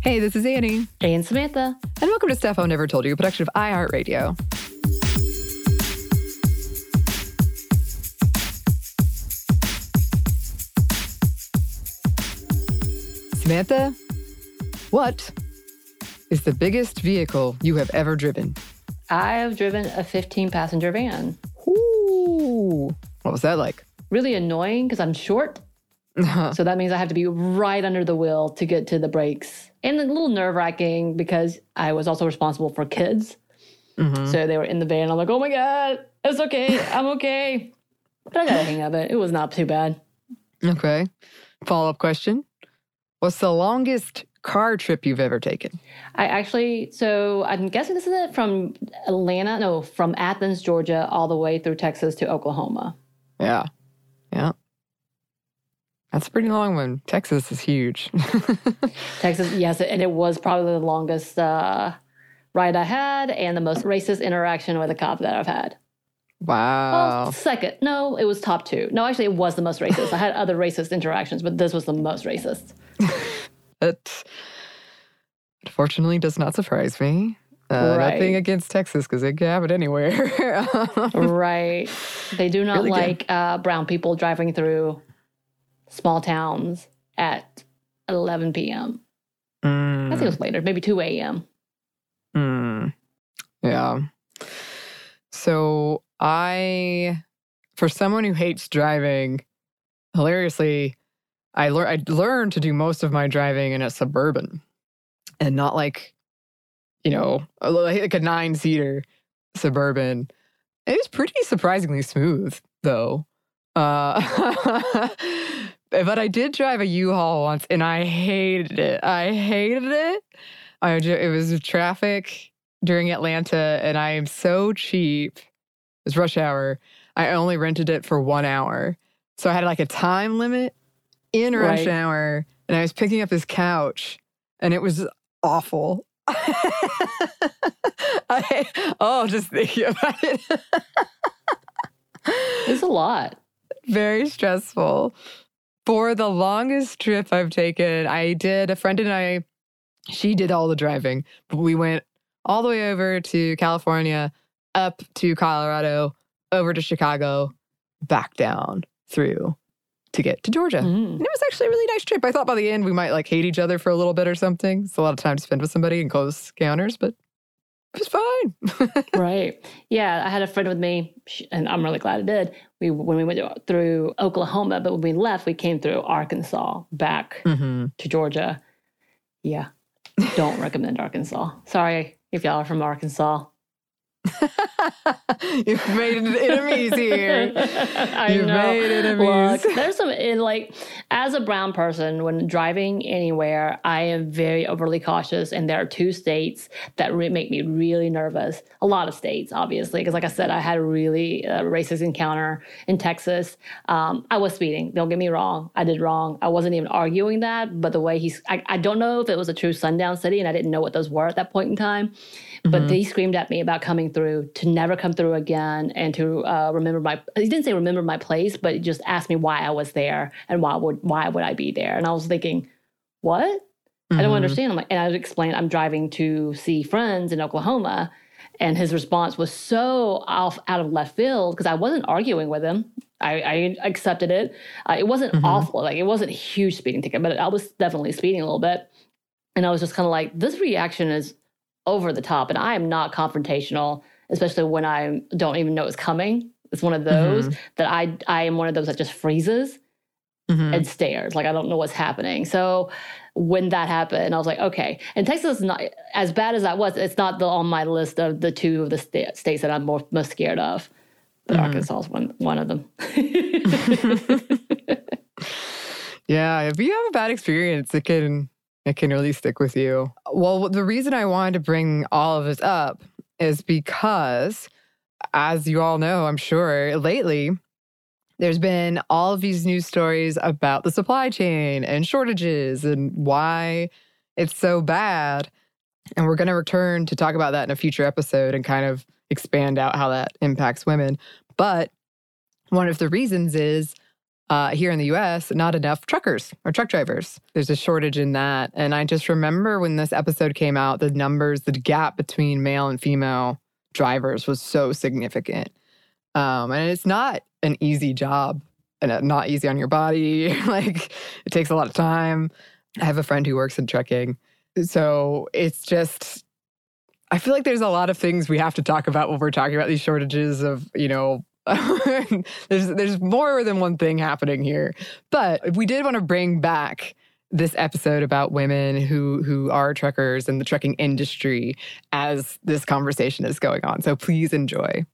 Hey, this is Annie. Hey, And Samantha. And welcome to Stuff I Never Told You, a production of iHeartRadio. Samantha, what is the biggest vehicle you have ever driven? I have driven a 15 passenger van. Ooh. What was that like? Really annoying because I'm short. so that means I have to be right under the wheel to get to the brakes. And a little nerve wracking because I was also responsible for kids. Mm-hmm. So they were in the van. I'm like, oh my God, it's okay. I'm okay. But I got a hang of it. It was not too bad. Okay. Follow up question What's the longest car trip you've ever taken? I actually, so I'm guessing this is it from Atlanta, no, from Athens, Georgia, all the way through Texas to Oklahoma. Yeah. Yeah. That's a pretty long one. Texas is huge. Texas, yes, and it was probably the longest uh, ride I had and the most racist interaction with a cop that I've had. Wow. Well, second. No, it was top two. No, actually, it was the most racist. I had other racist interactions, but this was the most racist. that unfortunately does not surprise me. Uh, right. Nothing against Texas because they can have it anywhere. right. They do not really like uh, brown people driving through small towns at 11 p.m. Mm. I think it was later, maybe 2 a.m. Mm. Yeah. So I, for someone who hates driving, hilariously, I, lear- I learned to do most of my driving in a suburban and not like, you know, like a nine seater suburban. It was pretty surprisingly smooth, though. Uh, but I did drive a U-Haul once, and I hated it. I hated it. I it was traffic during Atlanta, and I am so cheap. It was rush hour. I only rented it for one hour, so I had like a time limit in rush right. hour, and I was picking up this couch, and it was awful. I, oh, just thinking about it. it's a lot. Very stressful. For the longest trip I've taken, I did, a friend and I, she did all the driving, but we went all the way over to California, up to Colorado, over to Chicago, back down through to get to Georgia. Mm. And it was actually a really nice trip. I thought by the end we might like hate each other for a little bit or something. It's a lot of time to spend with somebody in close encounters, but it was fine. right. Yeah. I had a friend with me, and I'm really glad I did. We when we went through Oklahoma, but when we left, we came through Arkansas back mm-hmm. to Georgia. Yeah. Don't recommend Arkansas. Sorry if y'all are from Arkansas. You've made enemies here. I You've know. made enemies. Look, there's some in like as a brown person when driving anywhere, I am very overly cautious, and there are two states that re- make me really nervous. A lot of states, obviously, because like I said, I had a really uh, racist encounter in Texas. Um, I was speeding. Don't get me wrong. I did wrong. I wasn't even arguing that, but the way he's, I, I don't know if it was a true sundown city, and I didn't know what those were at that point in time. But mm-hmm. they screamed at me about coming through to never come through again and to uh, remember my. He didn't say remember my place, but he just asked me why I was there and why would why would I be there? And I was thinking, what? Mm-hmm. I don't mm-hmm. understand. I'm like, and I explained I'm driving to see friends in Oklahoma, and his response was so off out of left field because I wasn't arguing with him. I, I accepted it. Uh, it wasn't mm-hmm. awful, like it wasn't a huge speeding ticket, but I was definitely speeding a little bit. And I was just kind of like, this reaction is over the top. And I am not confrontational, especially when I don't even know it's coming. It's one of those mm-hmm. that I I am one of those that just freezes mm-hmm. and stares like I don't know what's happening. So when that happened, I was like, okay. And Texas is not as bad as that was. It's not the, on my list of the two of the sta- states that I'm more, most scared of. But mm-hmm. Arkansas is one one of them. yeah, if you have a bad experience, it can it can really stick with you. Well, the reason I wanted to bring all of this up is because, as you all know, I'm sure, lately, there's been all of these news stories about the supply chain and shortages and why it's so bad. And we're going to return to talk about that in a future episode and kind of expand out how that impacts women. But one of the reasons is uh, here in the US, not enough truckers or truck drivers. There's a shortage in that. And I just remember when this episode came out, the numbers, the gap between male and female drivers was so significant. Um, and it's not an easy job and uh, not easy on your body. like it takes a lot of time. I have a friend who works in trucking. So it's just, I feel like there's a lot of things we have to talk about when we're talking about these shortages of, you know, there's there's more than one thing happening here. But we did want to bring back this episode about women who who are truckers and the trucking industry as this conversation is going on. So please enjoy.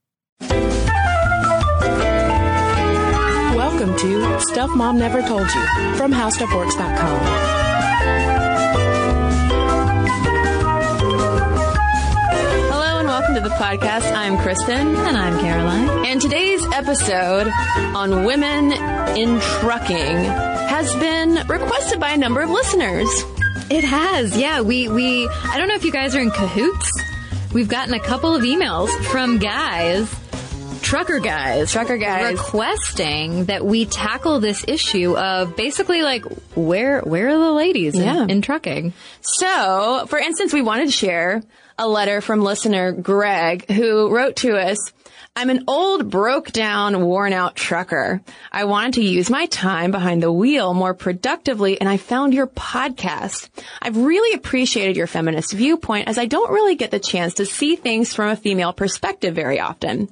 Welcome to Stuff Mom Never Told You from HowStuffWorks.com. the podcast. I'm Cristen. And I'm Caroline. And today's episode on women in trucking has been requested by a number of listeners. It has, yeah. We we I don't know if you guys are in cahoots. We've gotten a couple of emails from guys, trucker guys, Trucker guys. requesting that we tackle this issue of basically like where where are the ladies in, in trucking? So, for instance, we wanted to share a letter from listener Greg who wrote to us. I'm an old, broke down, worn out trucker. I wanted to use my time behind the wheel more productively and I found your podcast. I've really appreciated your feminist viewpoint as I don't really get the chance to see things from a female perspective very often.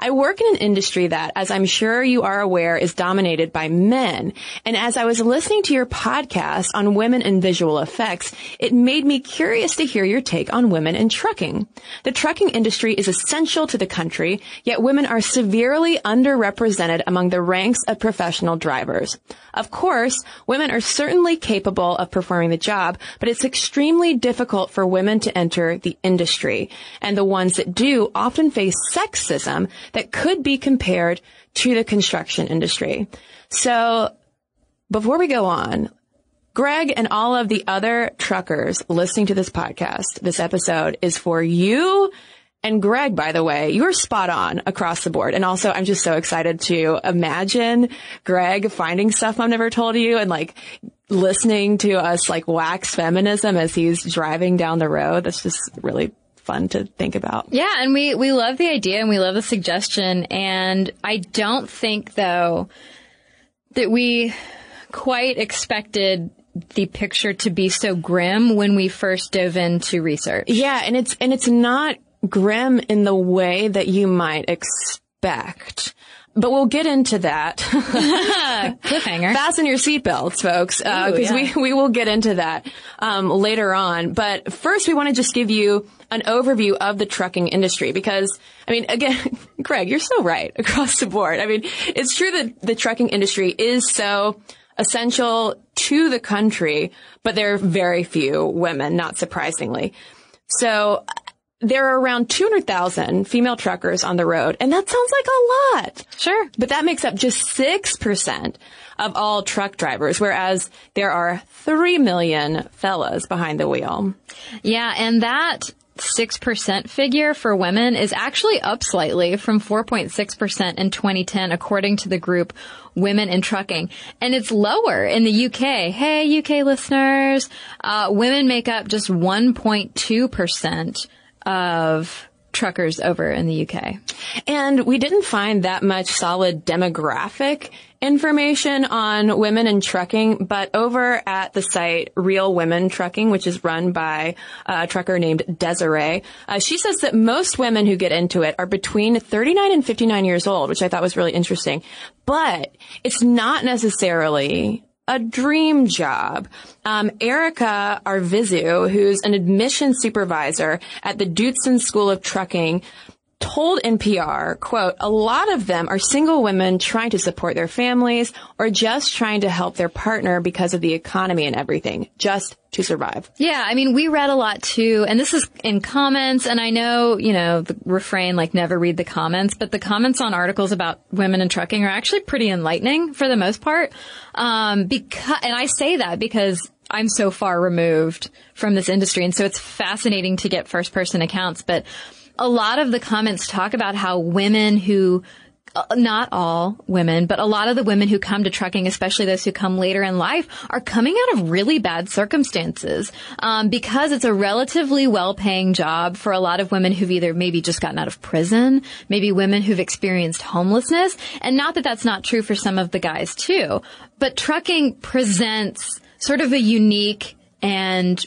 I work in an industry that, as I'm sure you are aware, is dominated by men. And as I was listening to your podcast on women and visual effects, it made me curious to hear your take on women in trucking. The trucking industry is essential to the country, yet women are severely underrepresented among the ranks of professional drivers. Of course, women are certainly capable of performing the job, but it's extremely difficult for women to enter the industry. And the ones that do often face sexism that could be compared to the construction industry. So before we go on, Greg and all of the other truckers listening to this podcast, this episode is for you. And Greg, by the way, you're spot on across the board. And also, I'm just so excited to imagine Greg finding stuff I've never told you and like listening to us like wax feminism as he's driving down the road. That's just really fun to think about. Yeah, and we we love the idea and we love the suggestion and I don't think though that we quite expected the picture to be so grim when we first dove into research. Yeah, and it's and it's not grim in the way that you might expect. But we'll get into that. Cliffhanger. Fasten your seatbelts, folks, because Ooh, yeah. we, we will get into that um, later on. But first, we want to just give you an overview of the trucking industry because, I mean, again, Greg, you're so right across the board. I mean, it's true that the trucking industry is so essential to the country, but there are very few women, not surprisingly. So there are around 200,000 female truckers on the road, and that sounds like a lot. Sure. But that makes up just 6% of all truck drivers, whereas there are 3 million fellas behind the wheel. Yeah, and that 6% figure for women is actually up slightly from 4.6% in 2010, according to the group Women in Trucking. And it's lower in the UK. Hey, UK listeners, uh, women make up just 1.2% of truckers over in the UK. And we didn't find that much solid demographic information on women in trucking, but over at the site Real Women Trucking, which is run by a trucker named Desiree, uh, she says that most women who get into it are between 39 and 59 years old, which I thought was really interesting. But it's not necessarily a dream job. Um, Erica Arvizu, who's an admission supervisor at the Dootson School of Trucking, told NPR, quote, a lot of them are single women trying to support their families or just trying to help their partner because of the economy and everything, just to survive. Yeah, I mean, we read a lot too, and this is in comments, and I know, you know, the refrain, like, never read the comments, but the comments on articles about women in trucking are actually pretty enlightening for the most part. Um, because, and I say that because I'm so far removed from this industry, and so it's fascinating to get first person accounts, but a lot of the comments talk about how women who uh, not all women, but a lot of the women who come to trucking, especially those who come later in life, are coming out of really bad circumstances um, because it's a relatively well-paying job for a lot of women who've either maybe just gotten out of prison, maybe women who've experienced homelessness, and not that that's not true for some of the guys too. But trucking presents sort of a unique and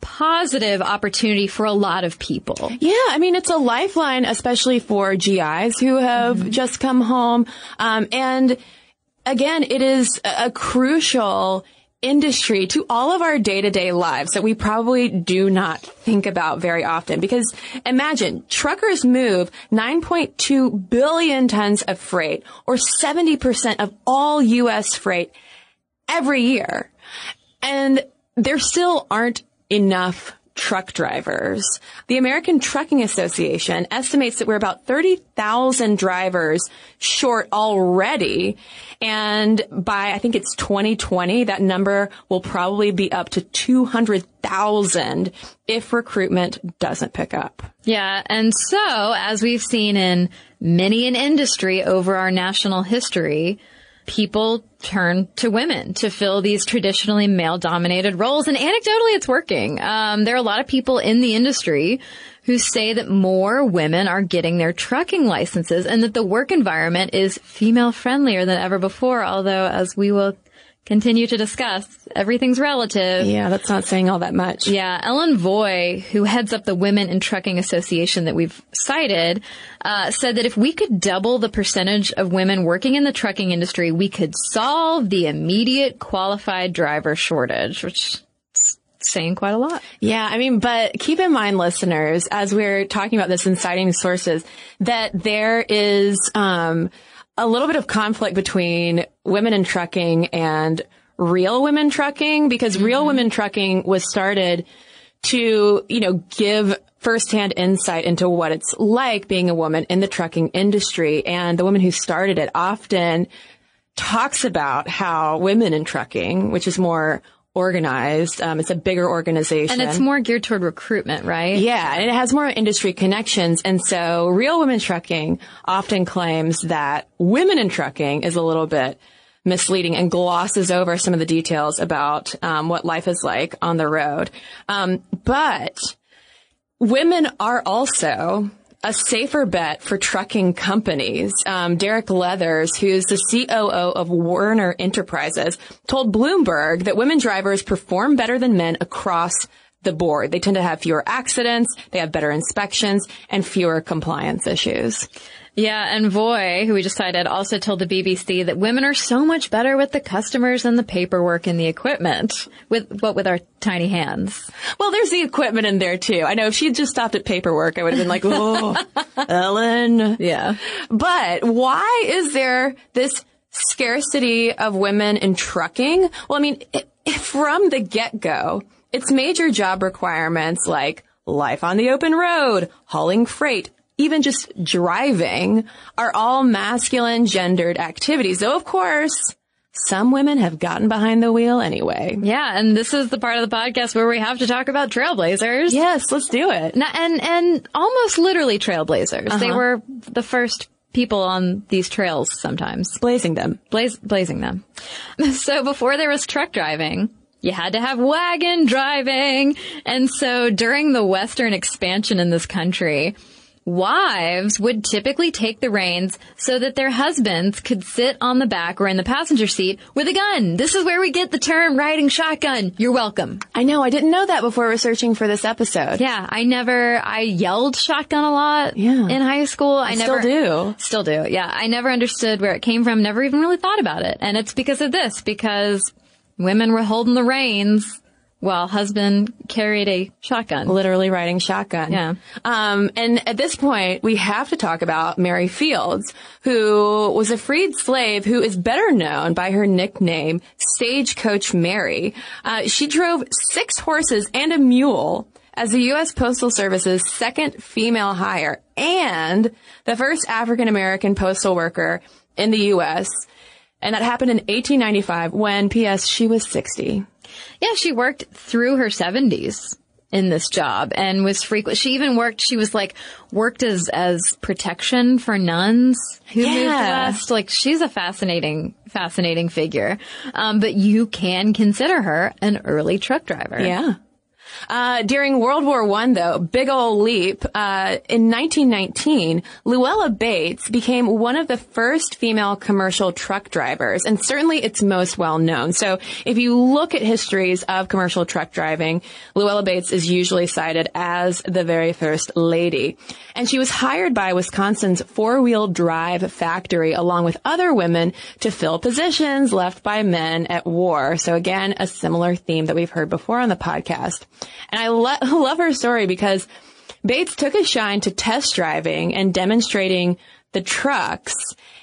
positive opportunity for a lot of people. Yeah, I mean, it's a lifeline, especially for GIs who have mm-hmm. just come home. Um, and again, it is a crucial industry to all of our day-to-day lives that we probably do not think about very often because imagine truckers move 9.2 billion tons of freight or 70% of all US freight every year. And there still aren't enough truck drivers. The American Trucking Association estimates that we're about 30,000 drivers short already. And by, I think it's 2020, that number will probably be up to 200,000 if recruitment doesn't pick up. Yeah. And so, as we've seen in many an industry over our national history, people turn to women to fill these traditionally male dominated roles. And anecdotally, it's working. Um, there are a lot of people in the industry who say that more women are getting their trucking licenses and that the work environment is female friendlier than ever before. Although, as we will continue to discuss. Everything's relative. Yeah, that's not saying all that much. Yeah, Ellen Voy, who heads up the Women in Trucking Association that we've cited, uh, said that if we could double the percentage of women working in the trucking industry, we could solve the immediate qualified driver shortage, which saying quite a lot. Yeah, I mean, but keep in mind, listeners, as we're talking about this and citing sources, that there is um, a little bit of conflict between women in trucking and real women trucking because mm-hmm. real women trucking was started to, you know, give firsthand insight into what it's like being a woman in the trucking industry. And the woman who started it often talks about how women in trucking, which is more organized. Um, it's a bigger organization. And it's more geared toward recruitment, right? Yeah, and it has more industry connections. And so Real Women Trucking often claims that women in trucking is a little bit misleading and glosses over some of the details about um, what life is like on the road. Um, but women are also a safer bet for trucking companies. Um, Derek Leathers, who's the COO of Werner Enterprises, told Bloomberg that women drivers perform better than men across the board. They tend to have fewer accidents, they have better inspections, and fewer compliance issues. Yeah, and Voy, who we just cited, also told the BBC that women are so much better with the customers and the paperwork and the equipment, with what with our tiny hands. Well, there's the equipment in there too. I know if she'd just stopped at paperwork, I would have been like, oh, Ellen. Yeah. But why is there this scarcity of women in trucking? Well, I mean, it, from the get-go, its major job requirements like life on the open road, hauling freight, even just driving are all masculine gendered activities. Though of course, some women have gotten behind the wheel anyway. Yeah, and this is the part of the podcast where we have to talk about trailblazers. Yes, let's do it. And and almost literally trailblazers. Uh-huh. They were the first people on these trails sometimes. Blazing them. Blaze, blazing them. So before there was truck driving, you had to have wagon driving. And so during the Western expansion in this country, Wives would typically take the reins so that their husbands could sit on the back or in the passenger seat with a gun. This is where we get the term riding shotgun. You're welcome. I know. I didn't know that before researching for this episode. Yeah. I never, I yelled shotgun a lot yeah. in high school. I, I never still do. Still do. Yeah. I never understood where it came from. Never even really thought about it. And it's because of this, because women were holding the reins while husband carried a shotgun. Literally riding shotgun. Yeah. Um, and at this point, we have to talk about Mary Fields, who was a freed slave who is better known by her nickname, Stagecoach Mary. Uh, she drove six horses and a mule as the U.S. Postal Service's second female hire and the first African American postal worker in the U.S. And that happened in 1895 when, P.S., she was 60. Yeah, she worked through her 70s. in this job and was frequent. She even worked, she was like, worked as, as protection for nuns who moved west. Like she's a fascinating, fascinating figure. Um, but you can consider her an early truck driver. Yeah. Uh, during World War One, though, big ol' leap. Uh, in 1919, Luella Bates became one of the first female commercial truck drivers, and certainly it's most well known. So, if you look at histories of commercial truck driving, Luella Bates is usually cited as the very first lady, and she was hired by Wisconsin's four-wheel drive factory along with other women to fill positions left by men at war. So again, a similar theme that we've heard before on the podcast. And I lo- love her story because Bates took a shine to test driving and demonstrating the trucks.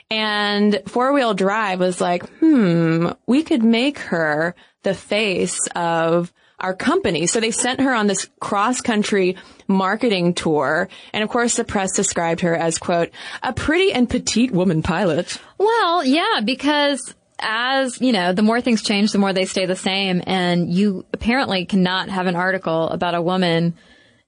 And four wheel drive was like, hmm, we could make her the face of our company. So they sent her on this cross country marketing tour. And of course, the press described her as, quote, a pretty and petite woman pilot. Well, yeah, because as, you know, the more things change, the more they stay the same. And you apparently cannot have an article about a woman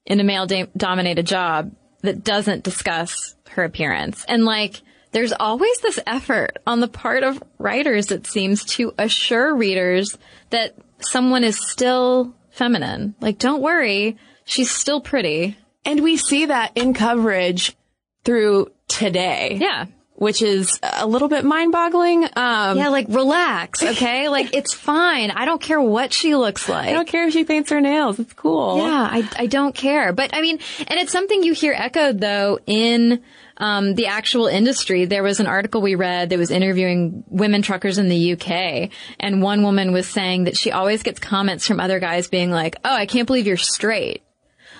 in a male da- dominated job that doesn't discuss her appearance. And like, there's always this effort on the part of writers, it seems, to assure readers that someone is still feminine. Like, don't worry, she's still pretty. And we see that in coverage through today. Yeah. Which is a little bit mind boggling. Um, Yeah, like relax, okay? like it's fine. I don't care what she looks like. I don't care if she paints her nails. It's cool. Yeah, I, I don't care. But I mean, and it's something you hear echoed though in um, the actual industry. There was an article we read that was interviewing women truckers in the UK, and one woman was saying that she always gets comments from other guys being like, "Oh, I can't believe you're straight."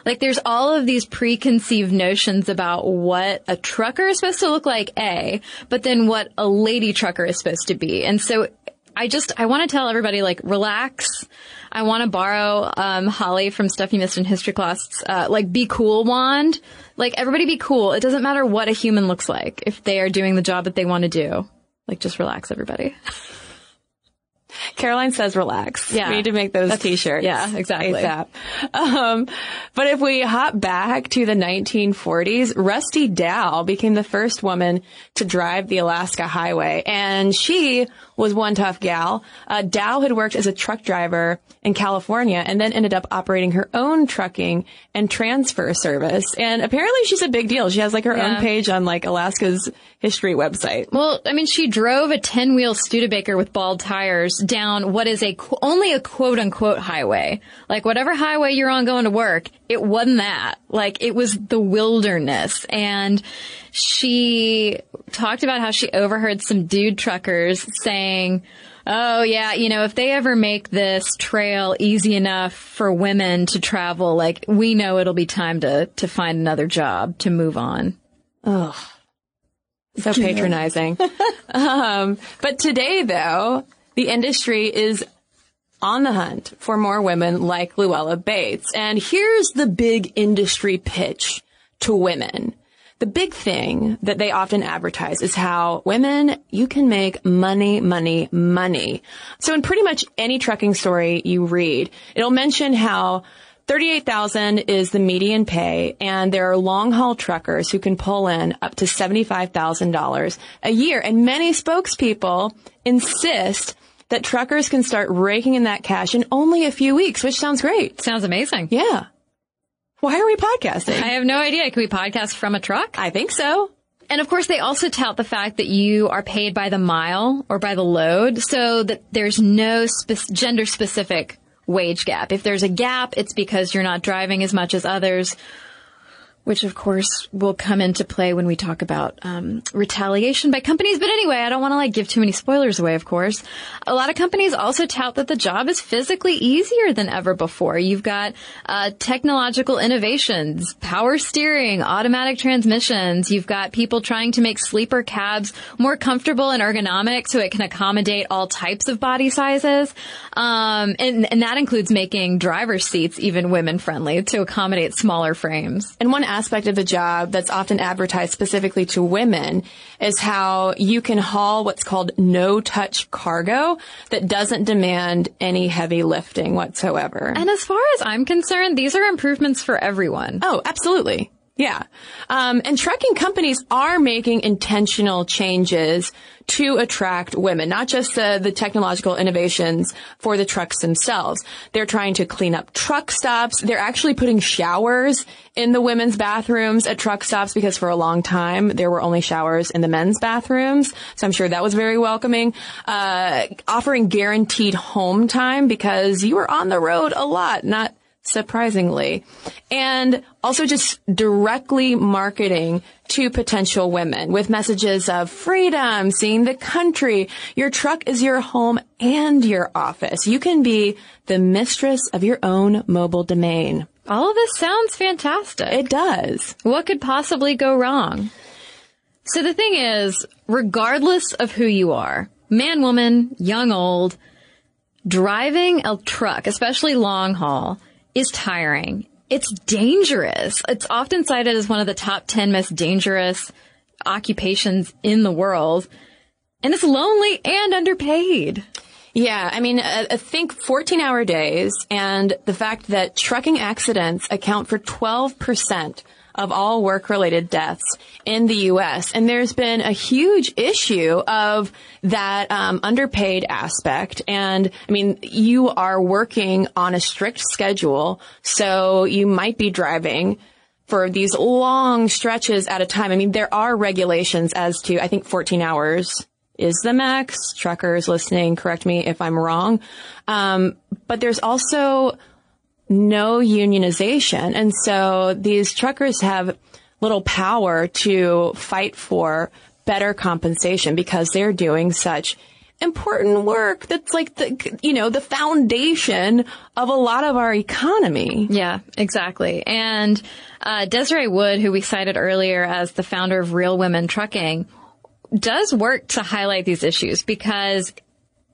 Like there's all of these preconceived notions about what a trucker is supposed to look like, A, but then what a lady trucker is supposed to be. And so I just, I want to tell everybody like, relax. I want to borrow, um, Holly from Stuff You Missed in History class, uh, like be cool wand. Like everybody be cool. It doesn't matter what a human looks like if they are doing the job that they want to do. Like just relax everybody. Caroline says relax. Yeah. We need to make those t-shirts. yeah, exactly. Um, but if we hop back to the 1940s, Rusty Dow became the first woman to drive the Alaska Highway. And she was one tough gal. Uh, Dow had worked as a truck driver in California and then ended up operating her own trucking and transfer service. And apparently she's a big deal. She has like her Yeah. own page on like Alaska's history website. Well, I mean, she drove a 10 wheel Studebaker with bald tires down what is a qu- only a quote unquote highway. Like whatever highway you're on going to work, it wasn't that. Like it was the wilderness. And she talked about how she overheard some dude truckers saying, Oh yeah, you know, if they ever make this trail easy enough for women to travel, like we know it'll be time to, to find another job to move on. Oh. So patronizing. um, but today, though, the industry is on the hunt for more women like Luella Bates. And here's the big industry pitch to women. The big thing that they often advertise is how women, you can make money, money, money. So in pretty much any trucking story you read, it'll mention how 38,000 is the median pay and there are long haul truckers who can pull in up to $75,000 a year. And many spokespeople insist that truckers can start raking in that cash in only a few weeks, which sounds great. Sounds amazing. Yeah. Why are we podcasting? I have no idea. Can we podcast from a truck? I think so. And of course, they also tout the fact that you are paid by the mile or by the load so that there's no spe- gender specific wage gap. If there's a gap, it's because you're not driving as much as others, which of course will come into play when we talk about um, retaliation by companies. But anyway, I don't want to like give too many spoilers away. Of course, a lot of companies also tout that the job is physically easier than ever before. You've got uh, technological innovations, power steering, automatic transmissions. You've got people trying to make sleeper cabs more comfortable and ergonomic so it can accommodate all types of body sizes. Um, and, and that includes making driver's seats even women friendly to accommodate smaller frames. And one aspect of the job that's often advertised specifically to women is how you can haul what's called no touch cargo that doesn't demand any heavy lifting whatsoever. And as far as I'm concerned, these are improvements for everyone. Oh, absolutely. Yeah. Um, and trucking companies are making intentional changes to attract women, not just the, the technological innovations for the trucks themselves. They're trying to clean up truck stops. They're actually putting showers in the women's bathrooms at truck stops because for a long time there were only showers in the men's bathrooms. So I'm sure that was very welcoming. Uh, offering guaranteed home time because you were on the road a lot, not surprisingly. And also just directly marketing to potential women with messages of freedom, seeing the country. Your truck is your home and your office. You can be the mistress of your own mobile domain. All of this sounds fantastic. It does. What could possibly go wrong? So the thing is, regardless of who you are, man, woman, young, old, driving a truck, especially long haul, is tiring. It's dangerous. It's often cited as one of the top 10 most dangerous occupations in the world. And it's lonely and underpaid. Yeah, I mean, I think 14 hour days and the fact that trucking accidents account for 12% of all work related deaths in the U.S. And there's been a huge issue of that um, underpaid aspect. And I mean, you are working on a strict schedule, so you might be driving for these long stretches at a time. I mean, there are regulations as to, I think 14 hours is the max. Truckers listening, correct me if I'm wrong. Um, but there's also no unionization. And so these truckers have little power to fight for better compensation because they're doing such important work that's like the you know the foundation of a lot of our economy. Yeah, exactly. And uh, Desiree Wood, who we cited earlier as the founder of Real Women Trucking, does work to highlight these issues because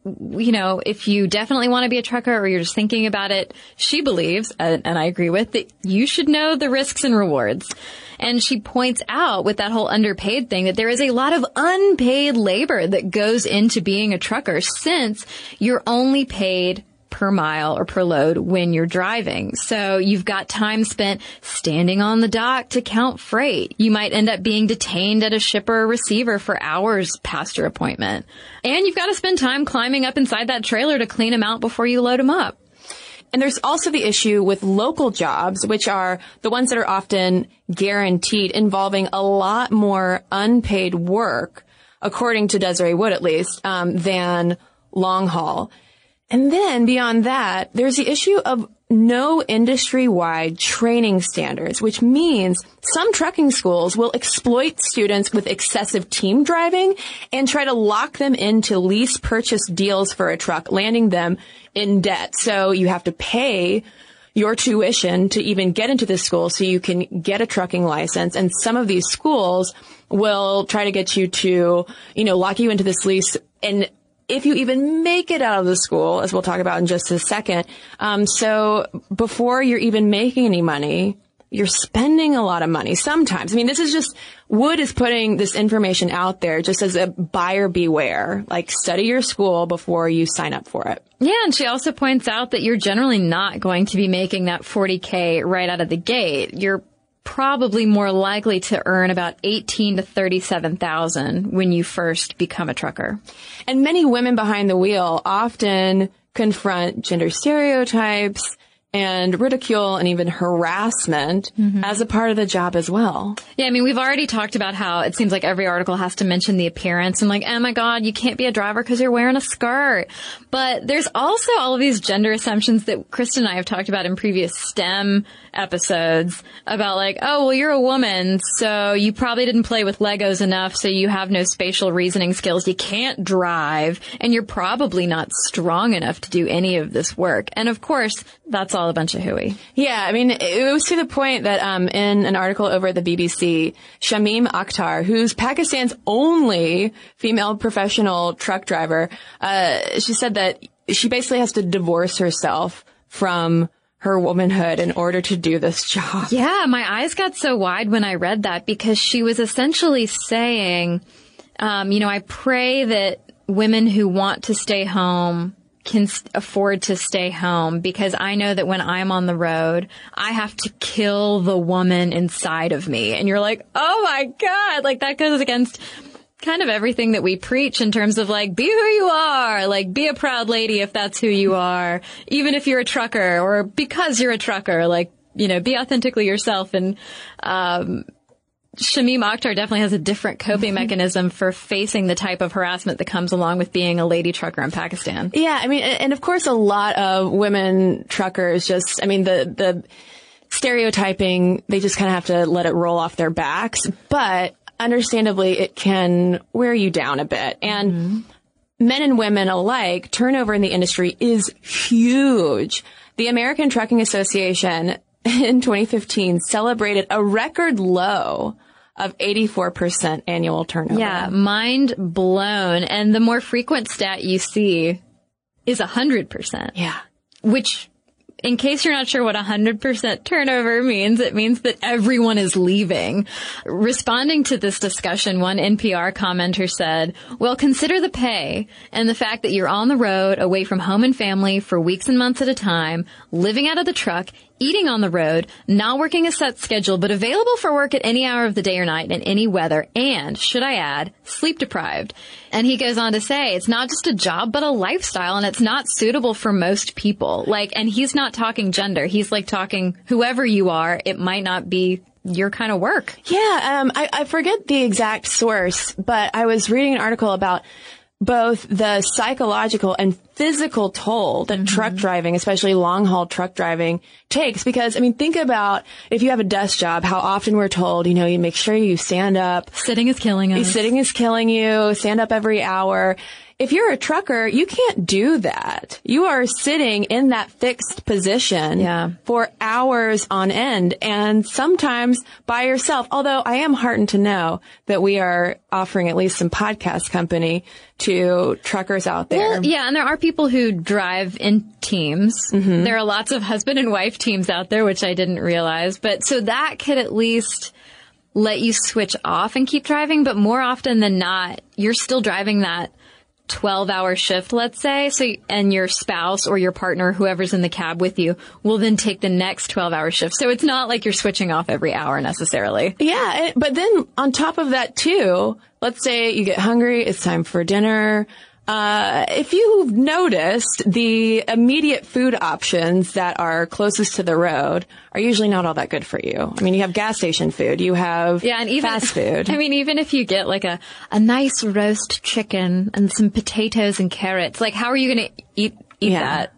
you know, if you definitely want to be a trucker or you're just thinking about it, she believes, and I agree with, that you should know the risks and rewards. And she points out with that whole underpaid thing that there is a lot of unpaid labor that goes into being a trucker since you're only paid per mile or per load when you're driving. So you've got time spent standing on the dock to count freight. You might end up being detained at a shipper or receiver for hours past your appointment. And you've got to spend time climbing up inside that trailer to clean them out before you load them up. And there's also the issue with local jobs, which are the ones that are often guaranteed involving a lot more unpaid work, according to Desiree Wood at least, um, than long haul. And then beyond that, there's the issue of no industry-wide training standards, which means some trucking schools will exploit students with excessive team driving and try to lock them into lease purchase deals for a truck, landing them in debt. So you have to pay your tuition to even get into this school so you can get a trucking license. And some of these schools will try to get you to, you know, lock you into this lease and if you even make it out of the school, as we'll talk about in just a second. Um, so before you're even making any money, you're spending a lot of money sometimes. I mean, this is just, Wood is putting this information out there just as a buyer beware. Like, study your school before you sign up for it. Yeah, and she also points out that you're generally not going to be making that 40K right out of the gate. You're probably more likely to earn about 18 to 37,000 when you first become a trucker. And many women behind the wheel often confront gender stereotypes and ridicule and even harassment mm-hmm. as a part of the job as well. Yeah, I mean, we've already talked about how it seems like every article has to mention the appearance and like, oh my God, you can't be a driver because you're wearing a skirt. But there's also all of these gender assumptions that Cristen and I have talked about in previous STEM episodes about like, oh, well, you're a woman, so you probably didn't play with Legos enough, so you have no spatial reasoning skills. You can't drive, and you're probably not strong enough to do any of this work. And of course, that's all a bunch of hooey. Yeah, I mean, it was to the point that um, in an article over at the BBC, Shamim Akhtar, who's Pakistan's only female professional truck driver, uh, she said that she basically has to divorce herself from her womanhood in order to do this job. Yeah, my eyes got so wide when I read that because she was essentially saying, um, you know, I pray that women who want to stay home can afford to stay home because I know that when I'm on the road, I have to kill the woman inside of me. And you're like, oh my God, like that goes against kind of everything that we preach in terms of like, be who you are, like be a proud lady if that's who you are, even if you're a trucker or because you're a trucker, like, you know, be authentically yourself. And, um, Shamim Akhtar definitely has a different coping mechanism for facing the type of harassment that comes along with being a lady trucker in Pakistan. Yeah, I mean, and of course, a lot of women truckers just, I mean, the the stereotyping, they just kind of have to let it roll off their backs. But understandably, it can wear you down a bit. And mm-hmm. men and women alike, turnover in the industry is huge. The American Trucking Association in 2015 celebrated a record low of 84% annual turnover. Yeah, mind blown. And the more frequent stat you see is 100%. Yeah. Which in case you're not sure what 100% turnover means, it means that everyone is leaving. Responding to this discussion, one NPR commenter said, well, consider the pay and the fact that you're on the road away from home and family for weeks and months at a time, living out of the truck, eating on the road, not working a set schedule, but available for work at any hour of the day or night in any weather, and, should I add, sleep deprived. And he goes on to say, it's not just a job, but a lifestyle, and it's not suitable for most people. Like, and he's not talking gender. He's like talking whoever you are, it might not be your kind of work. Yeah, um, I, I forget the exact source, but I was reading an article about both the psychological and physical toll that mm-hmm. truck driving, especially long haul truck driving takes. Because, I mean, think about if you have a desk job, how often we're told, you know, you make sure you stand up. Sitting is killing us. Sitting is killing you. Stand up every hour. If you're a trucker, you can't do that. You are sitting in that fixed position yeah. for hours on end and sometimes by yourself. Although I am heartened to know that we are offering at least some podcast company to truckers out there. Well, yeah, and there are people who drive in teams. Mm-hmm. There are lots of husband and wife teams out there, which I didn't realize. But so that could at least let you switch off and keep driving. But more often than not, you're still driving that 12 hour shift, let's say. So, and your spouse or your partner, whoever's in the cab with you, will then take the next 12 hour shift. So it's not like you're switching off every hour necessarily. Yeah. But then on top of that too, let's say you get hungry, it's time for dinner. Uh, if you've noticed, the immediate food options that are closest to the road are usually not all that good for you. I mean, you have gas station food, you have yeah, and even, fast food. I mean, even if you get like a, a nice roast chicken and some potatoes and carrots, like how are you going to eat, eat yeah. that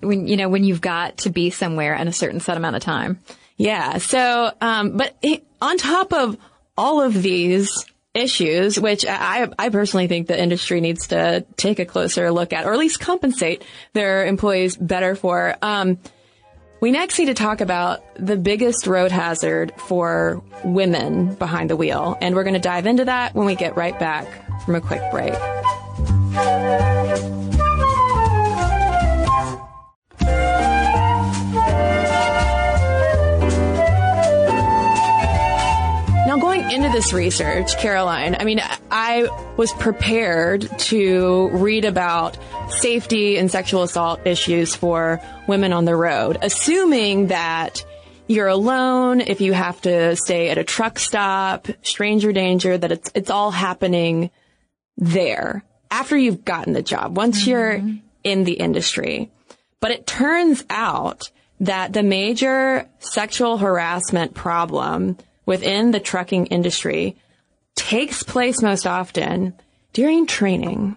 when, you know, when you've got to be somewhere in a certain set amount of time? Yeah. So, um, but on top of all of these, issues, which I, I personally think the industry needs to take a closer look at, or at least compensate their employees better for. Um, we next need to talk about the biggest road hazard for women behind the wheel. And we're going to dive into that when we get right back from a quick break. Into this research, Caroline, I mean, I was prepared to read about safety and sexual assault issues for women on the road, assuming that you're alone, if you have to stay at a truck stop, stranger danger, that it's, it's all happening there after you've gotten the job, once mm-hmm. you're in the industry. But it turns out that the major sexual harassment problem within the trucking industry takes place most often during training.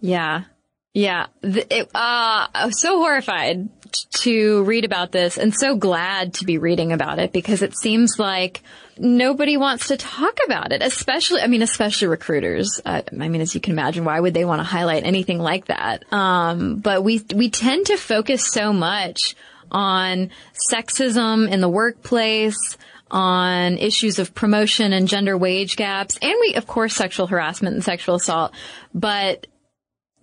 Yeah. Yeah. It, uh, I was so horrified to read about this and so glad to be reading about it because it seems like nobody wants to talk about it, especially, I mean, especially recruiters. Uh, I mean, as you can imagine, why would they want to highlight anything like that? Um, but we, we tend to focus so much on sexism in the workplace, on issues of promotion and gender wage gaps. And we, of course, sexual harassment and sexual assault. But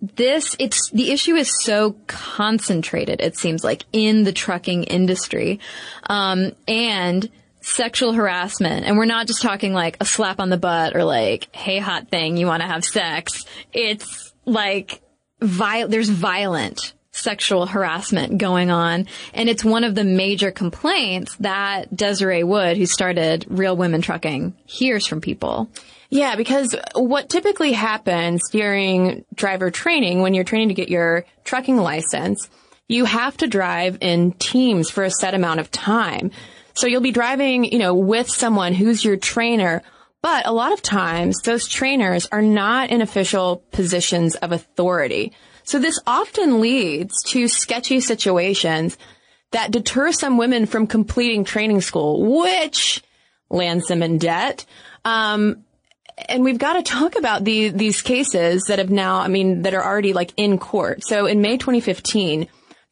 this it's the issue is so concentrated it seems like in the trucking industry um, and sexual harassment and we're not just talking like a slap on the butt or like hey hot thing you want to have sex it's like vi- there's violent sexual harassment going on and it's one of the major complaints that Desiree Wood who started Real Women Trucking hears from people yeah, because what typically happens during driver training when you're training to get your trucking license, you have to drive in teams for a set amount of time. So you'll be driving, you know, with someone who's your trainer, but a lot of times those trainers are not in official positions of authority. So this often leads to sketchy situations that deter some women from completing training school, which lands them in debt. Um, and we've got to talk about the, these cases that have now, I mean, that are already like in court. So in May 2015,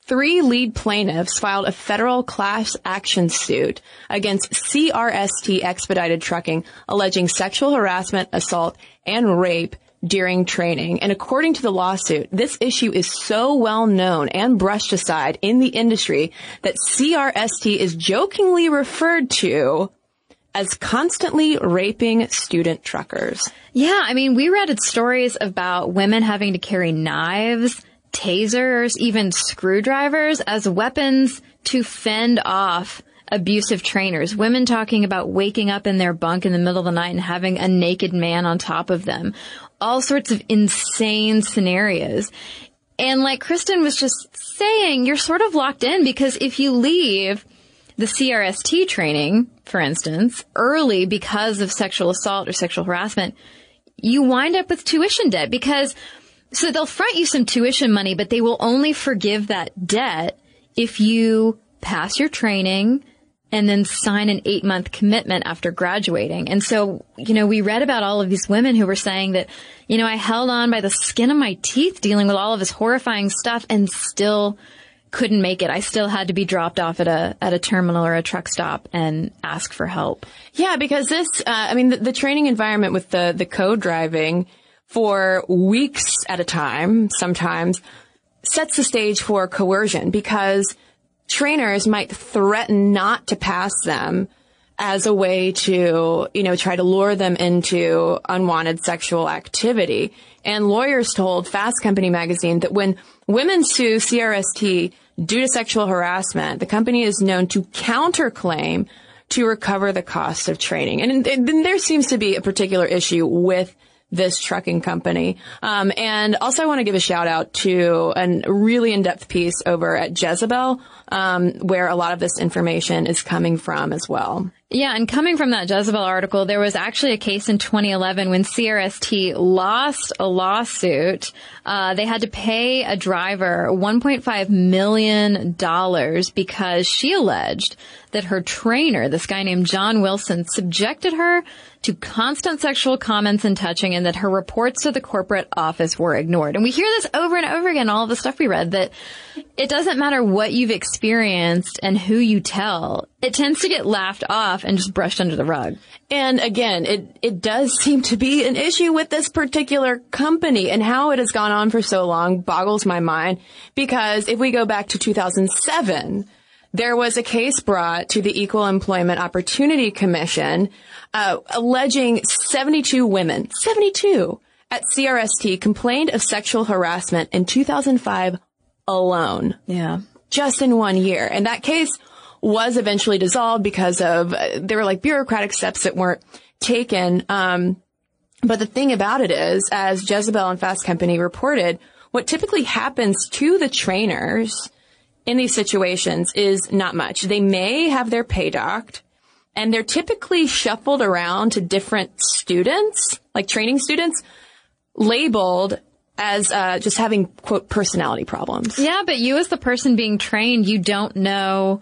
three lead plaintiffs filed a federal class action suit against CRST Expedited Trucking, alleging sexual harassment, assault, and rape during training. And according to the lawsuit, this issue is so well known and brushed aside in the industry that CRST is jokingly referred to as constantly raping student truckers. Yeah, I mean, we read stories about women having to carry knives, tasers, even screwdrivers as weapons to fend off abusive trainers. Women talking about waking up in their bunk in the middle of the night and having a naked man on top of them. All sorts of insane scenarios. And like Cristen was just saying, you're sort of locked in because if you leave the CRST training, for instance, early because of sexual assault or sexual harassment, you wind up with tuition debt because so they'll front you some tuition money, but they will only forgive that debt if you pass your training and then sign an eight month commitment after graduating. And so, you know, we read about all of these women who were saying that, you know, I held on by the skin of my teeth dealing with all of this horrifying stuff and still couldn't make it. I still had to be dropped off at a at a terminal or a truck stop and ask for help. Yeah, because this, uh, I mean, the, the, training environment with the the co-driving for weeks at a time, sometimes sets the stage for coercion because trainers might threaten not to pass them as a way to, you know, try to lure them into unwanted sexual activity. And lawyers told Fast Company magazine that when women sue CRST due to sexual harassment, the company is known to counterclaim to recover the cost of training. And, then there seems to be a particular issue with this trucking company. Um, and also I want to give a shout out to a really in-depth piece over at Jezebel, um, where a lot of this information is coming from as well. Yeah, and coming from that Jezebel article, there was actually a case in 2011 when CRST lost a lawsuit. Uh, they had to pay a driver 1.5 million dollars because she alleged that her trainer, this guy named John Wilson, subjected her to constant sexual comments and touching and that her reports to the corporate office were ignored. And we hear this over and over again, all the stuff we read, that it doesn't matter what you've experienced and who you tell. It tends to get laughed off and just brushed under the rug. And again, it, it does seem to be an issue with this particular company and how it has gone on for so long boggles my mind because if we go back to 2007, there was a case brought to the Equal Employment Opportunity Commission uh, alleging 72 women, 72 at CRST complained of sexual harassment in 2005 alone. Yeah. Just in one year. And that case was eventually dissolved because of, uh, there were like bureaucratic steps that weren't taken. Um, but the thing about it is, as Jezebel and Fast Company reported, what typically happens to the trainers in these situations is not much. They may have their pay docked and they're typically shuffled around to different students, like training students, labeled as uh, just having quote personality problems. Yeah, but you as the person being trained, you don't know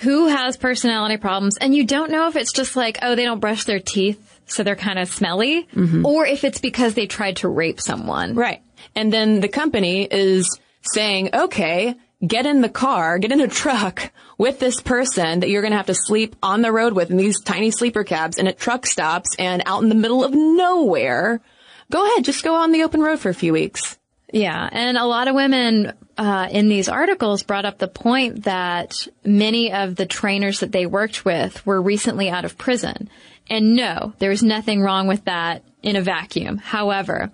who has personality problems, and you don't know if it's just like oh they don't brush their teeth, so they're kind of smelly, mm-hmm. or if it's because they tried to rape someone. Right, and then the company is saying okay get in the car, get in a truck with this person that you're going to have to sleep on the road with in these tiny sleeper cabs and at truck stops and out in the middle of nowhere. Go ahead, just go on the open road for a few weeks. Yeah, and a lot of women uh, in these articles brought up the point that many of the trainers that they worked with were recently out of prison. And no, there's nothing wrong with that in a vacuum. However,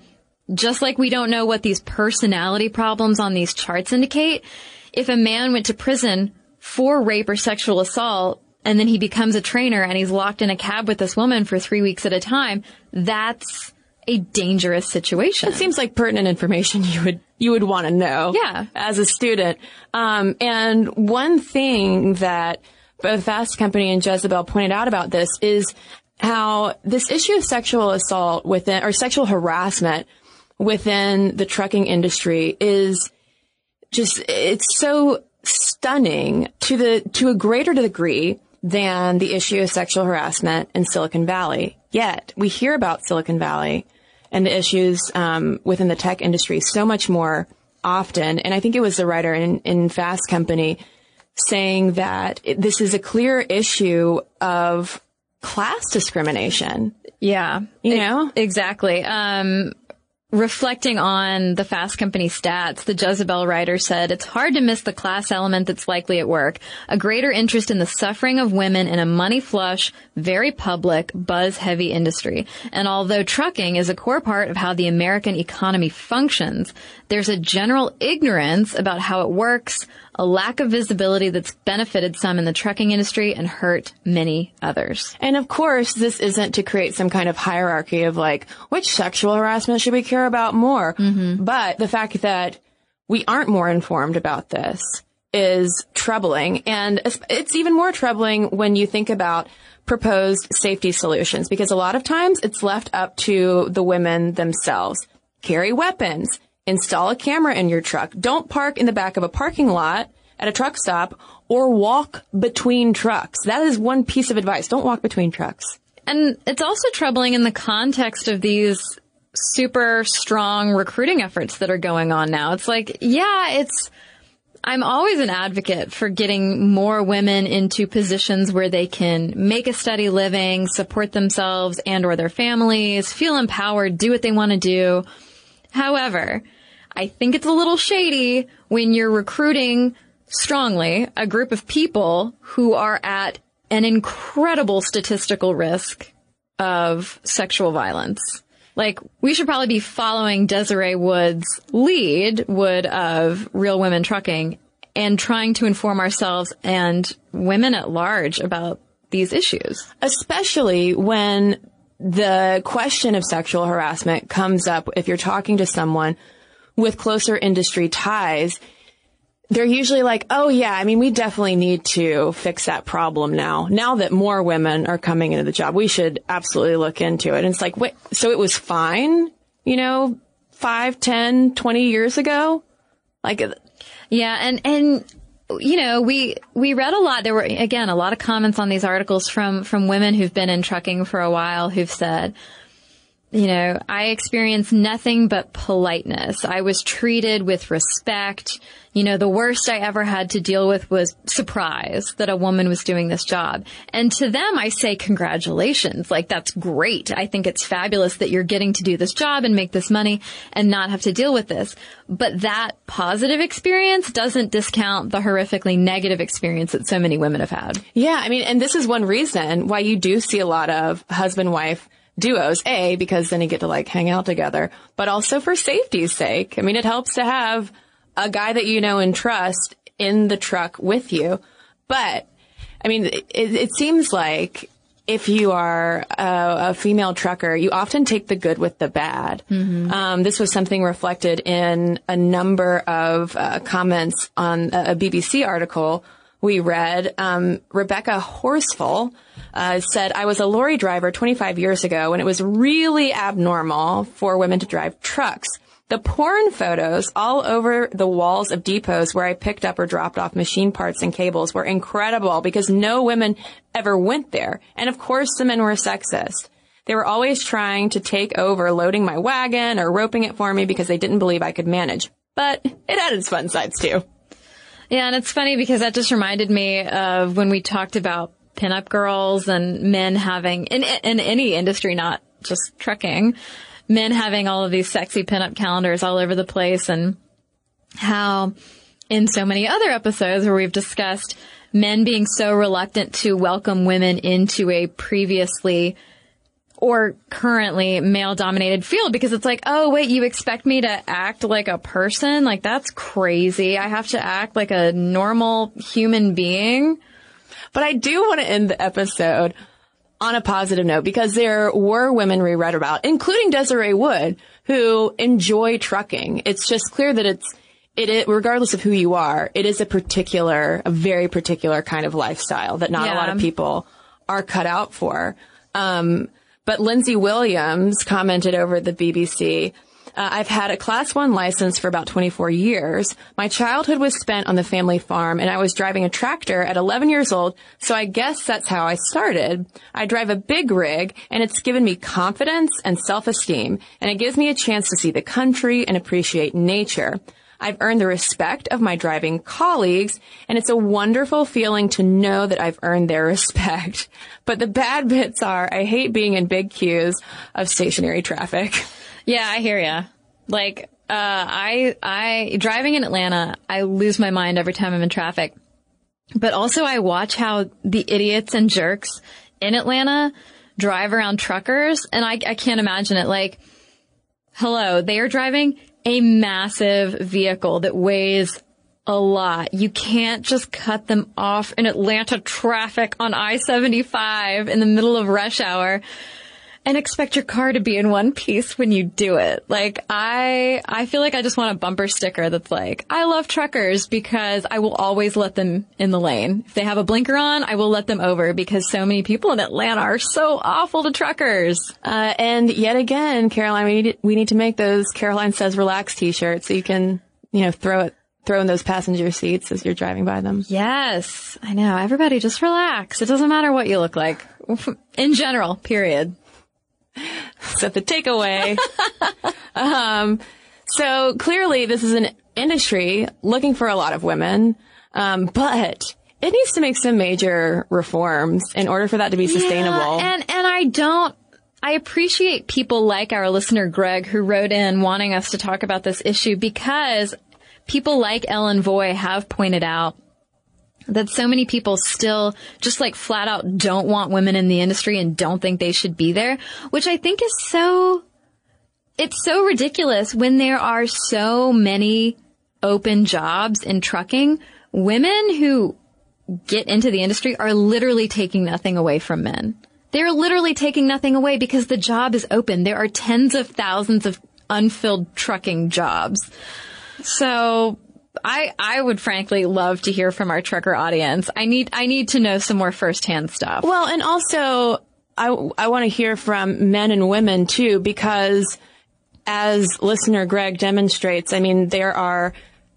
just like we don't know what these personality problems on these charts indicate, if a man went to prison for rape or sexual assault and then he becomes a trainer and he's locked in a cab with this woman for three weeks at a time, that's a dangerous situation. It seems like pertinent information you would you would want to know. Yeah. As a student. Um, and one thing that both Fast Company and Jezebel pointed out about this is how this issue of sexual assault within or sexual harassment within the trucking industry is just it's so stunning to the to a greater degree than the issue of sexual harassment in Silicon Valley. Yet we hear about Silicon Valley and the issues um, within the tech industry so much more often. And I think it was the writer in, in Fast Company saying that this is a clear issue of class discrimination. Yeah. You know? Exactly. Um, reflecting on the Fast Company stats, the Jezebel writer said, it's hard to miss the class element that's likely at work. A greater interest in the suffering of women in a money flush, very public, buzz heavy industry. And although trucking is a core part of how the American economy functions, there's a general ignorance about how it works, a lack of visibility that's benefited some in the trucking industry and hurt many others. And of course, this isn't to create some kind of hierarchy of like, which sexual harassment should we care about more? Mm-hmm. But the fact that we aren't more informed about this is troubling. And it's even more troubling when you think about proposed safety solutions because a lot of times it's left up to the women themselves. Carry weapons, install a camera in your truck. Don't park in the back of a parking lot at a truck stop or walk between trucks. That is one piece of advice. Don't walk between trucks. And it's also troubling in the context of these super strong recruiting efforts that are going on now. It's like, yeah, it's, I'm always an advocate for getting more women into positions where they can make a steady living, support themselves and or their families, feel empowered, do what they want to do. However, I think it's a little shady when you're recruiting strongly a group of people who are at an incredible statistical risk of sexual violence. Like, we should probably be following Desiree Wood's lead, Wood of Real Women Trucking, and trying to inform ourselves and women at large about these issues. Especially when the question of sexual harassment comes up if you're talking to someone with closer industry ties, they're usually like, oh yeah, I mean, we definitely need to fix that problem now. Now that more women are coming into the job, we should absolutely look into it. And it's like, wait, so it was fine, you know, five, ten, twenty years ago? Like, yeah, and, and, you know, we, we read a lot. There were, again, a lot of comments on these articles from, from women who've been in trucking for a while who've said, you know, I experienced nothing but politeness. I was treated with respect. You know, the worst I ever had to deal with was surprise that a woman was doing this job. And to them, I say congratulations. Like, that's great. I think it's fabulous that you're getting to do this job and make this money and not have to deal with this. But that positive experience doesn't discount the horrifically negative experience that so many women have had. Yeah. I mean, and this is one reason why you do see a lot of husband wife duos. A, because then you get to like hang out together, but also for safety's sake. I mean, it helps to have a guy that you know and trust in the truck with you. But I mean, it, it seems like if you are a, a, female trucker, you often take the good with the bad. Mm-hmm. Um, this was something reflected in a number of uh, comments on a, a BBC article we read, um, Rebecca Horsfall uh, said, I was a lorry driver 25 years ago when it was really abnormal for women to drive trucks. The porn photos all over the walls of depots where I picked up or dropped off machine parts and cables were incredible because no women ever went there. And of course the men were sexist. They were always trying to take over loading my wagon or roping it for me because they didn't believe I could manage. But it had its fun sides too. Yeah, and it's funny because that just reminded me of when we talked about pinup girls and men having in in any industry, not just trucking, men having all of these sexy pinup calendars all over the place and how in so many other episodes where we've discussed men being so reluctant to welcome women into a previously or currently male dominated field because it's like, oh wait, you expect me to act like a person? Like that's crazy. I have to act like a normal human being. But I do want to end the episode on a positive note because there were women we read about, including Desiree Wood, who enjoy trucking. It's just clear that it's, it is, regardless of who you are, it is a particular, a very particular kind of lifestyle that not Yeah. a lot of people are cut out for. Um, but Lindsay Williams commented over the BBC, uh, I've had a class one license for about 24 years. My childhood was spent on the family farm and I was driving a tractor at 11 years old. So I guess that's how I started. I drive a big rig and it's given me confidence and self-esteem and it gives me a chance to see the country and appreciate nature. I've earned the respect of my driving colleagues, and it's a wonderful feeling to know that I've earned their respect. But the bad bits are I hate being in big queues of stationary traffic. Yeah, I hear ya. Like, uh, I, I, driving in Atlanta, I lose my mind every time I'm in traffic. But also I watch how the idiots and jerks in Atlanta drive around truckers and I, I can't imagine it. Like, hello, they are driving a massive vehicle that weighs a lot. You can't just cut them off in Atlanta traffic on I-75 in the middle of rush hour and expect your car to be in one piece when you do it. Like I, I feel like I just want a bumper sticker that's like, I love truckers because I will always let them in the lane. If they have a blinker on, I will let them over because so many people in Atlanta are so awful to truckers. Uh, and yet again, Caroline, we need, we need to make those Caroline says relax t-shirts so you can, you know, throw it, throw in those passenger seats as you're driving by them. Yes, I know. Everybody just relax. It doesn't matter what you look like. In general, period. So the takeaway. um, so clearly this is an industry looking for a lot of women, um, but it needs to make some major reforms in order for that to be sustainable. Yeah, and and I don't. I appreciate people like our listener Greg who wrote in wanting us to talk about this issue because people like Ellen Voie have pointed out that so many people still just like flat out don't want women in the industry and don't think they should be there, which I think is so, it's so ridiculous when there are so many open jobs in trucking. Women who get into the industry are literally taking nothing away from men. They're literally taking nothing away because the job is open. There are tens of thousands of unfilled trucking jobs. So I I would frankly love to hear from our trucker audience. I need I need to know some more firsthand stuff. Well, and also I, I want to hear from men and women too, because as listener Greg demonstrates, I mean, there are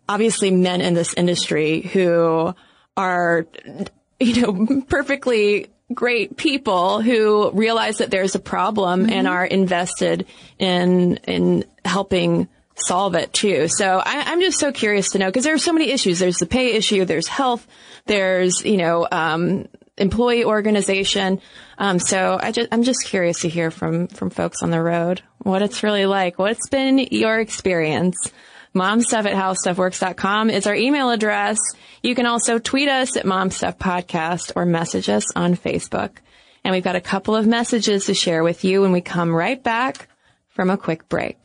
obviously men in this industry who are, you know, perfectly great people who realize that there's a problem and mm-hmm. are invested in, in helping solve it too. So I, I'm just so curious to know because there are so many issues. There's the pay issue. There's health. There's, you know, um, employee organization. Um, so I just, I'm just curious to hear from, from folks on the road what it's really like. What's been your experience? Momstuff at howstuffworks.com is our email address. You can also tweet us at Momstuff Podcast or message us on Facebook. And we've got a couple of messages to share with you when we come right back from a quick break.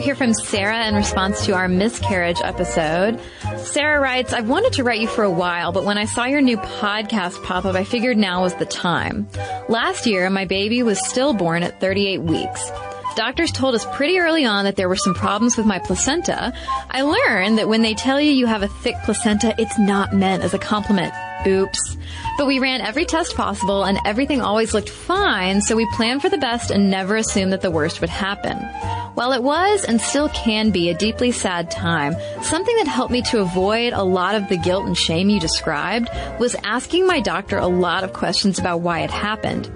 Here from Sarah in response to our miscarriage episode. Sarah writes, I've wanted to write you for a while, but when I saw your new podcast pop up, I figured now was the time. Last year, my baby was stillborn at 38 weeks. Doctors told us pretty early on that there were some problems with my placenta. I learned that when they tell you you have a thick placenta, it's not meant as a compliment. Oops. But we ran every test possible and everything always looked fine, so we planned for the best and never assumed that the worst would happen. While it was and still can be a deeply sad time, something that helped me to avoid a lot of the guilt and shame you described was asking my doctor a lot of questions about why it happened.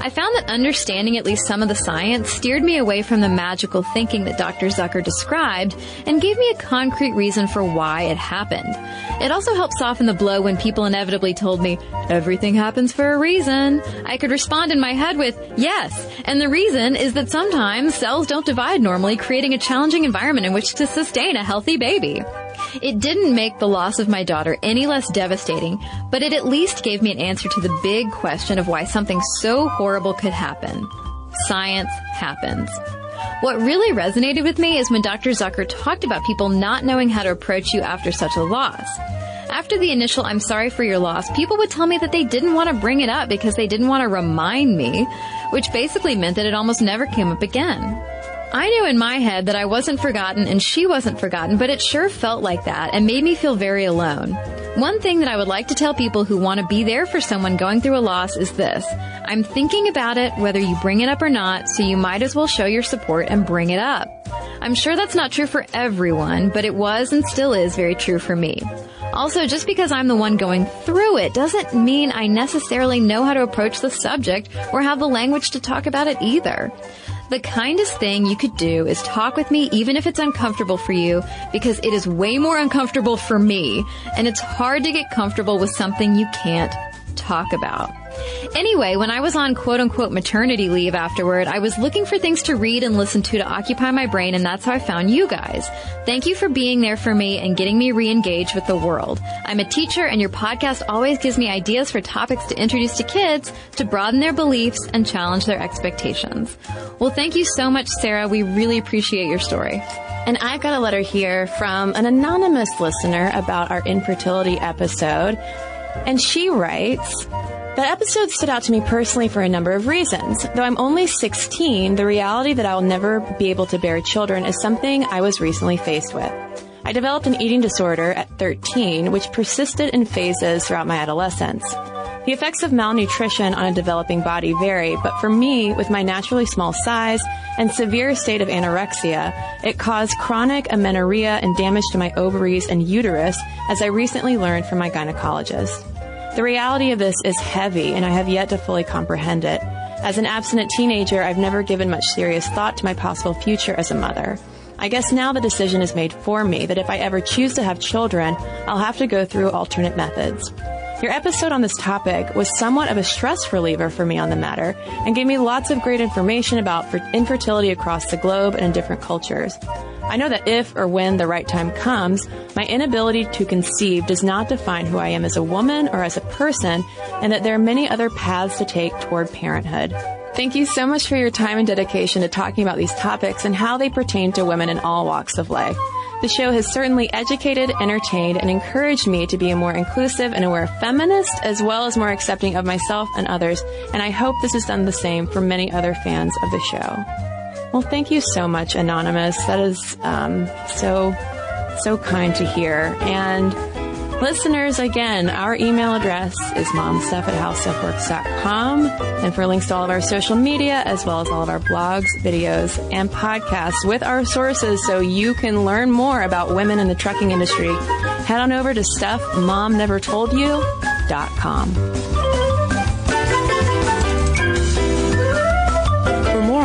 I found that understanding at least some of the science steered me away from the magical thinking that Dr. Zucker described and gave me a concrete reason for why it happened. It also helped soften the blow when people inevitably told me, everything happens for a reason, I could respond in my head with, yes. And the reason is that sometimes cells don't divide normally, creating a challenging environment in which to sustain a healthy baby. It didn't make the loss of my daughter any less devastating, but it at least gave me an answer to the big question of why something so horrible could happen. Science happens. What really resonated with me is when Dr. Zucker talked about people not knowing how to approach you after such a loss. After the initial I'm sorry for your loss, people would tell me that they didn't want to bring it up because they didn't want to remind me, which basically meant that it almost never came up again. I knew in my head that I wasn't forgotten and she wasn't forgotten, but it sure felt like that and made me feel very alone. One thing that I would like to tell people who want to be there for someone going through a loss is this. I'm thinking about it whether you bring it up or not, so you might as well show your support and bring it up. I'm sure that's not true for everyone, but it was and still is very true for me. Also, just because I'm the one going through it doesn't mean I necessarily know how to approach the subject or have the language to talk about it either. The kindest thing you could do is talk with me even if it's uncomfortable for you because it is way more uncomfortable for me and it's hard to get comfortable with something you can't talk about. Anyway, when I was on quote unquote maternity leave afterward, I was looking for things to read and listen to to occupy my brain, and that's how I found you guys. Thank you for being there for me and getting me re-engaged with the world. I'm a teacher, and your podcast always gives me ideas for topics to introduce to kids to broaden their beliefs and challenge their expectations. Well, thank you so much, Sarah. We really appreciate your story. And I've got a letter here from an anonymous listener about our infertility episode. And she writes, that episode stood out to me personally for a number of reasons. Though I'm only 16, the reality that I will never be able to bear children is something I was recently faced with. I developed an eating disorder at 13, which persisted in phases throughout my adolescence. The effects of malnutrition on a developing body vary, but for me, with my naturally small size and severe state of anorexia, it caused chronic amenorrhea and damage to my ovaries and uterus, as I recently learned from my gynecologist. The reality of this is heavy, and I have yet to fully comprehend it. As an abstinent teenager, I've never given much serious thought to my possible future as a mother. I guess now the decision is made for me that if I ever choose to have children, I'll have to go through alternate methods. Your episode on this topic was somewhat of a stress reliever for me on the matter and gave me lots of great information about infertility across the globe and in different cultures. I know that if or when the right time comes, my inability to conceive does not define who I am as a woman or as a person, and that there are many other paths to take toward parenthood. Thank you so much for your time and dedication to talking about these topics and how they pertain to women in all walks of life. The show has certainly educated, entertained, and encouraged me to be a more inclusive and aware feminist, as well as more accepting of myself and others, and I hope this has done the same for many other fans of the show. Well, thank you so much, Anonymous. That is um, so, so kind to hear. And listeners, again, our email address is momstuff at howstuffworks.com. And for links to all of our social media, as well as all of our blogs, videos, and podcasts with our sources so you can learn more about women in the trucking industry, head on over to stuffmomnevertoldyou.com.